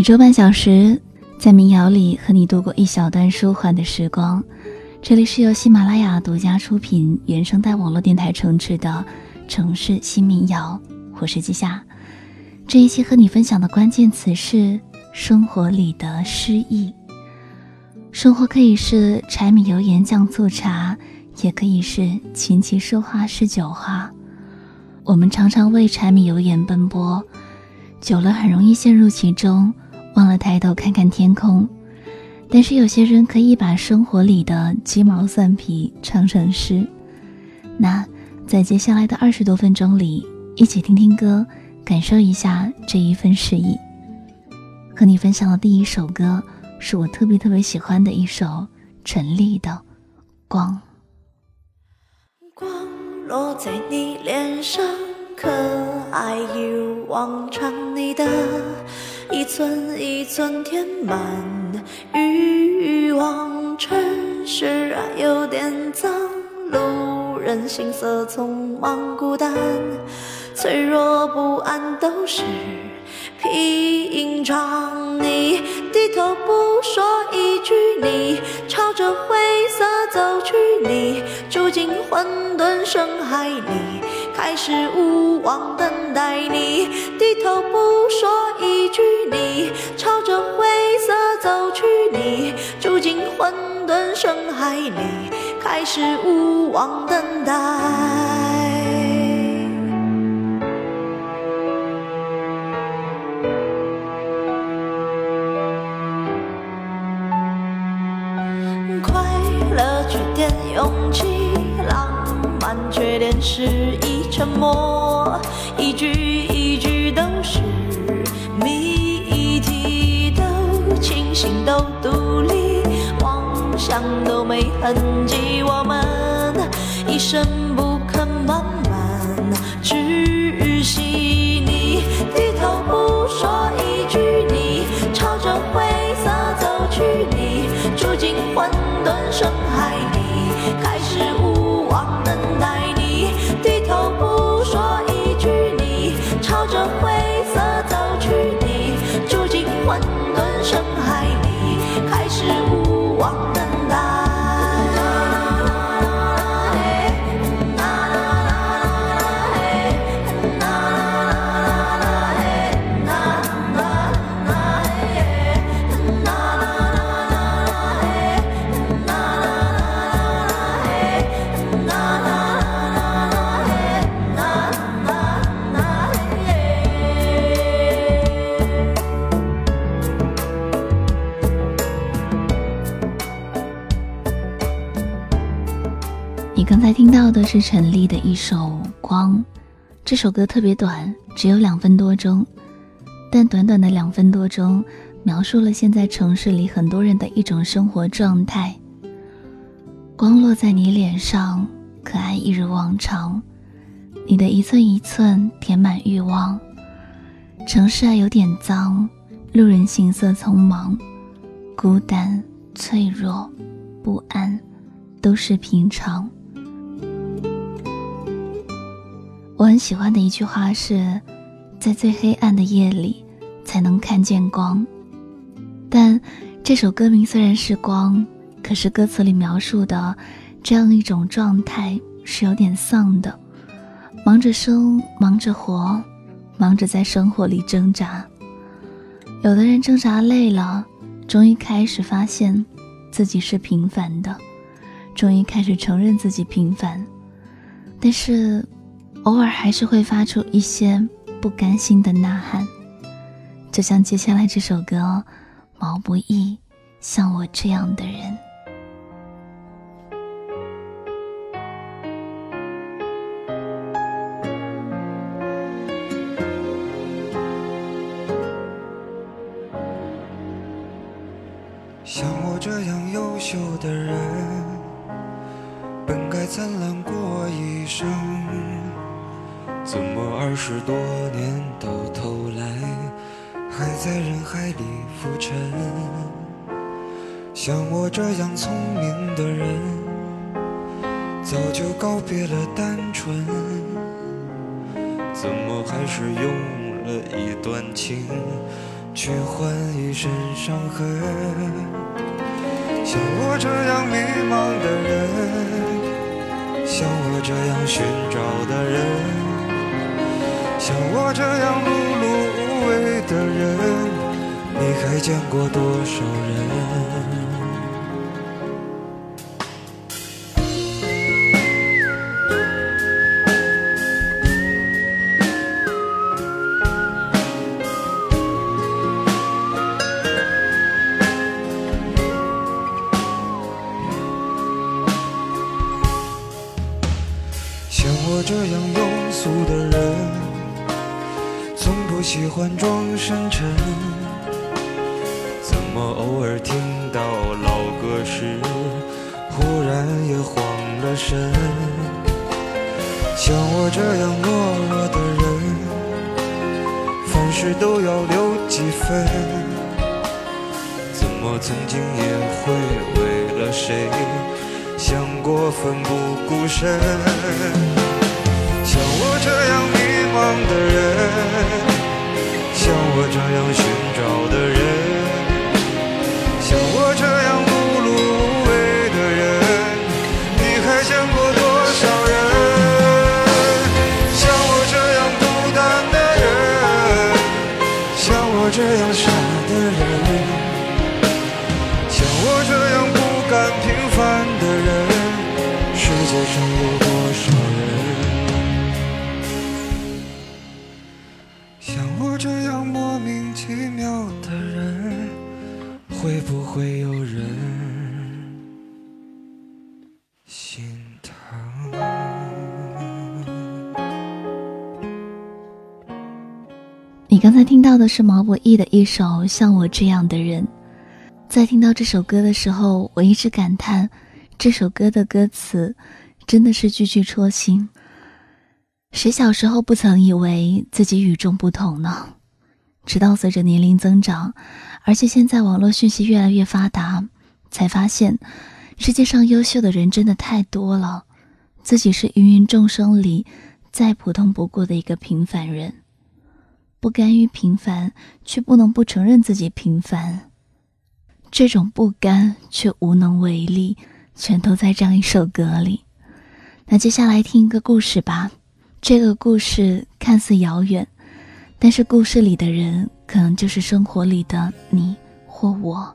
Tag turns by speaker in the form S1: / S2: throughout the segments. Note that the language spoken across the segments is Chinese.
S1: 每周半小时，在民谣里和你度过一小段舒缓的时光。这里是由喜马拉雅独家出品、原声带网络电台承制的城市新民谣，我是季夏。这一期和你分享的关键词是生活里的诗意。生活可以是柴米油盐酱醋茶，也可以是琴棋书画诗酒花。我们常常为柴米油盐奔波，久了很容易陷入其中，忘了抬头看看天空。但是有些人可以把生活里的鸡毛蒜皮唱成诗。那在接下来的二十多分钟里，一起听听歌，感受一下这一份诗意。和你分享的第一首歌，是我特别特别喜欢的一首陈粒的《光》。
S2: 光落在你脸上，可爱一如往常，你的一寸一寸填满。欲望城市啊，有点脏，路人行色匆忙，孤单、脆弱、不安都是平常。你低头不说一句，你朝着灰色走去，你住进混沌深海里，开始无望等待。你低头不说一句，你朝着灰色走去，你住进混沌深海里，开始无望等待。缺点是一沉默，一句一句都是谜题，都清醒，都独立，妄想都没痕迹，我们一生不肯慢
S1: 刚才听到的是陈粒的一首《光》，这首歌特别短，只有两分多钟，但短短的两分多钟，描述了现在城市里很多人的一种生活状态。光落在你脸上，可爱一如往常，你的一寸一寸填满欲望。城市啊有点脏，路人行色匆忙，孤单、脆弱、不安，都是平常。我很喜欢的一句话是：“在最黑暗的夜里，才能看见光。”但这首歌名虽然是光，可是歌词里描述的这样一种状态是有点丧的。忙着生，忙着活，忙着在生活里挣扎。有的人挣扎累了，终于开始发现自己是平凡的，终于开始承认自己平凡。但是。偶尔还是会发出一些不甘心的呐喊，就像接下来这首歌《毛不易》，像我这样的人，
S3: 样聪明的人，早就告别了单纯。怎么还是用了一段情去换一身伤痕。像我这样迷茫的人，像我这样寻找的人，像我这样碌碌无为的人，你还见过多少人？欢装深沉。怎么偶尔听到老歌时，忽然也慌了神？像我这样懦弱的人，凡事都要留几分。怎么曾经也会为了谁，想过奋不顾身？像我这样迷茫的人，我这样寻
S1: 找。刚才听到的是毛不易的一首《像我这样的人》。在听到这首歌的时候，我一直感叹，这首歌的歌词真的是句句戳心。谁小时候不曾以为自己与众不同呢？直到随着年龄增长，而且现在网络讯息越来越发达，才发现世界上优秀的人真的太多了。自己是芸芸众生里再普通不过的一个平凡人，不甘于平凡，却不能不承认自己平凡。这种不甘却无能为力，全都在这样一首歌里。那接下来听一个故事吧。这个故事看似遥远，但是故事里的人可能就是生活里的你或我。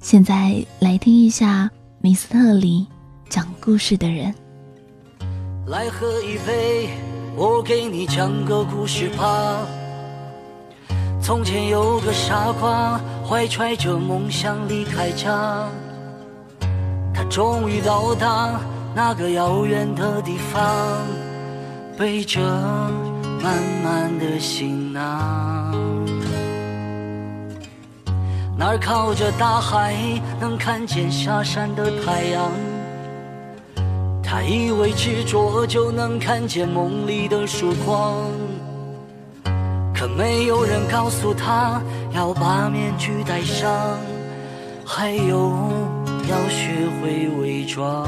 S1: 现在来听一下米斯特里讲故事的人。
S4: 来喝一杯，我给你讲个故事吧。从前有个傻瓜，怀揣着梦想离开家，他终于到达那个遥远的地方。背着满满的行囊，那儿靠着大海，能看见下山的太阳。他以为执着就能看见梦里的曙光，可没有人告诉他要把面具戴上，还有要学会伪装。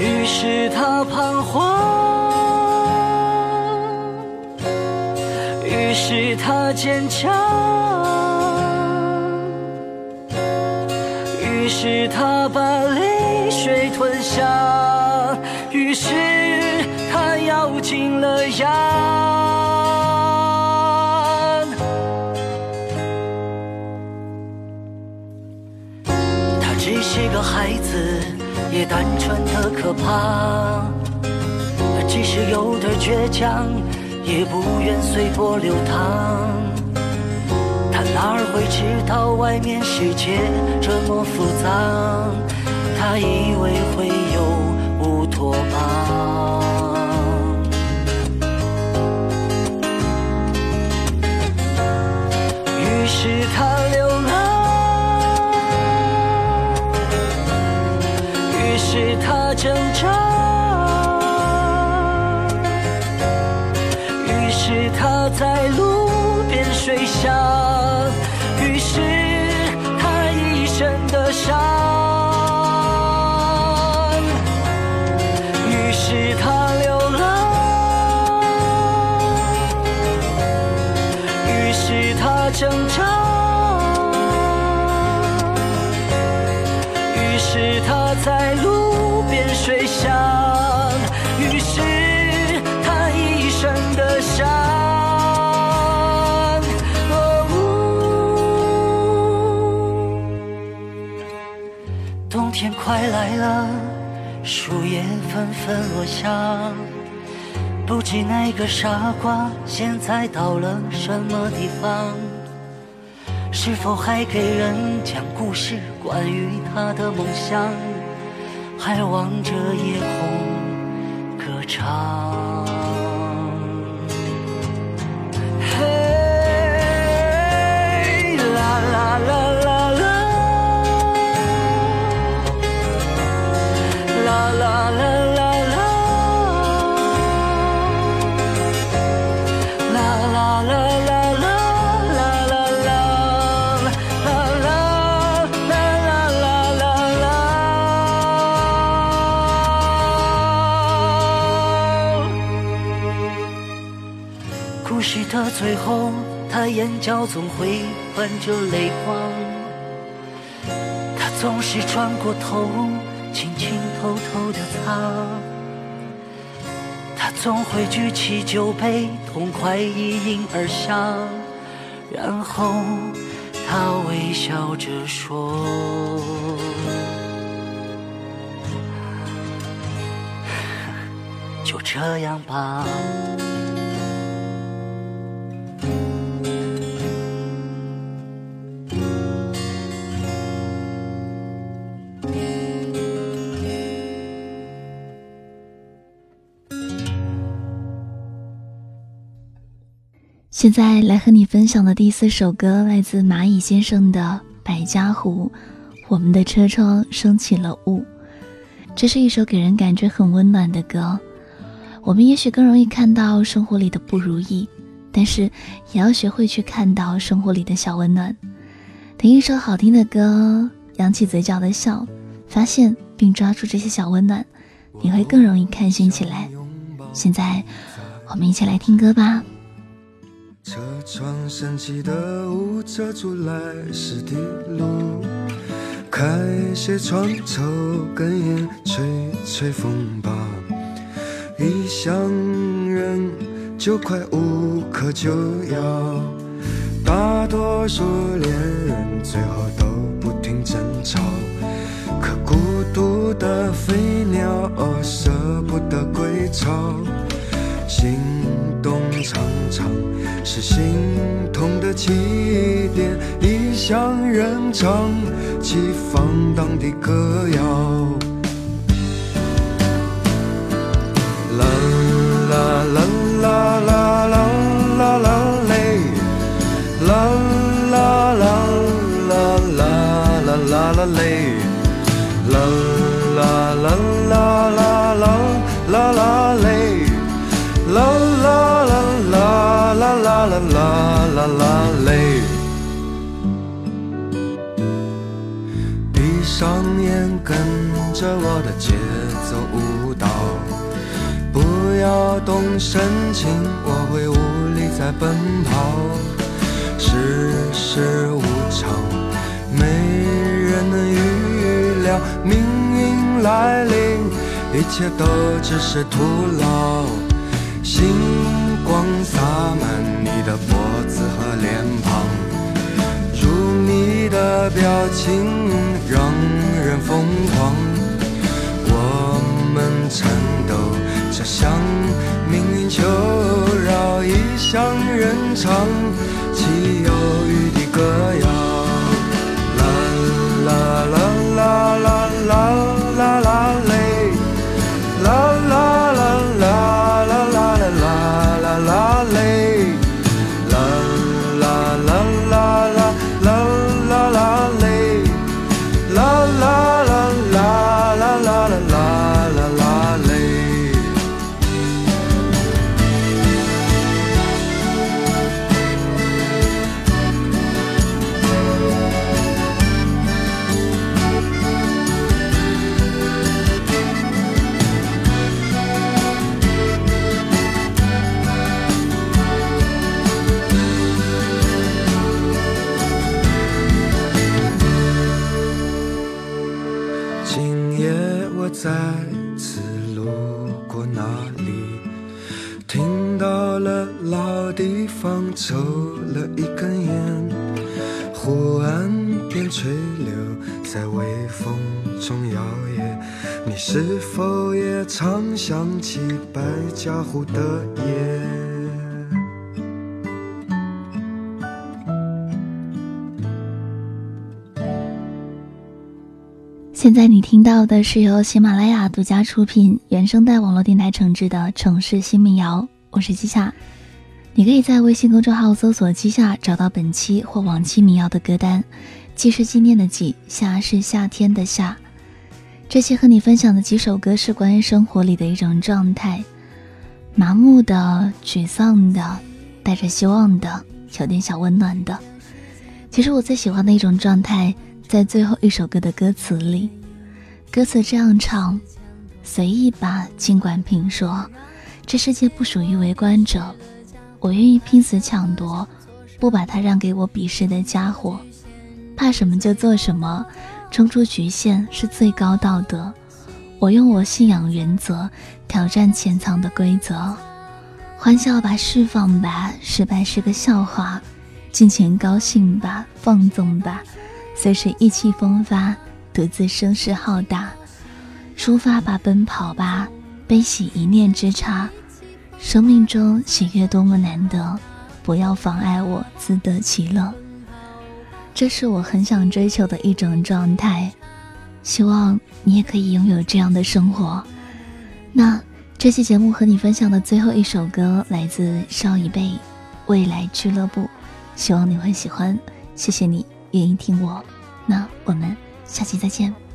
S4: 于是他彷徨，于是他坚强，于是他把泪水吞下，紧了牙。他只是个孩子。也单纯的可怕，即使有点倔强，也不愿随波流淌。他哪会知道外面世界这么复杂？他以为会有乌托邦，是他流浪，于。是他挣扎，于是他在路边睡下，快来了，树叶纷纷落下。不知那个傻瓜现在到了什么地方？是否还给人讲故事，关于他的梦想？还望着夜空歌唱。角总会泛着泪光。他总是转过头，轻轻偷偷的擦。他总会举起酒杯，痛快一饮而下，然后他微笑着说。就这样吧。
S1: 现在来和你分享的第四首歌来自蚂蚁先生的《百家湖》，我们的车窗升起了雾。这是一首给人感觉很温暖的歌。我们也许更容易看到生活里的不如意，但是也要学会去看到生活里的小温暖。听一首好听的歌，扬起嘴角的笑，发现并抓住这些小温暖，你会更容易开心起来。现在，我们一起来听歌吧。
S3: 车窗升起的雾遮住来时的路，开些窗，抽根烟，吹吹风吧。异乡人就快无可救药，大多数恋人最后都不停争吵，可孤独的飞鸟舍不得归巢。常常是心痛的起点，异乡人唱起放荡的歌谣。啦啦啦啦啦啦动神情，我会无力再奔跑。世事无常，没人能预料，命运来临，一切都只是徒劳。星光洒满你的脖子和脸庞，如你的表情让人疯狂。我们颤抖着向命运求饶，异乡人唱起忧郁的歌谣。再次路过那里？听到了老地方抽了一根烟湖岸边垂柳在微风中摇曳。你是否也常想起白家湖的夜？
S1: 现在你听到的是由喜马拉雅独家出品、原声带网络电台承制的《城市新民谣》，我是季夏。你可以在微信公众号搜索“季夏”，找到本期或往期民谣的歌单。季是纪念的季，夏是夏天的夏。这期和你分享的几首歌是关于生活里的一种状态：麻木的、沮丧的、带着希望的、有点小温暖的。其实我最喜欢的一种状态。在最后一首歌的歌词里，歌词这样唱：“随意吧，尽管评说，这世界不属于围观者，我愿意拼死抢夺，不把它让给我鄙视的家伙。怕什么就做什么，冲出局限是最高道德。我用我信仰原则挑战潜藏的规则。欢笑吧，释放吧，失败是个笑话，尽情高兴吧，放纵吧。”随时意气风发，独自声势浩大，出发吧，奔跑吧，悲喜一念之差。生命中喜悦多么难得，不要妨碍我自得其乐。这是我很想追求的一种状态，希望你也可以拥有这样的生活。那这期节目和你分享的最后一首歌来自少一辈，《未来俱乐部》，希望你会喜欢。谢谢你。愿意听我，那我们下期再见。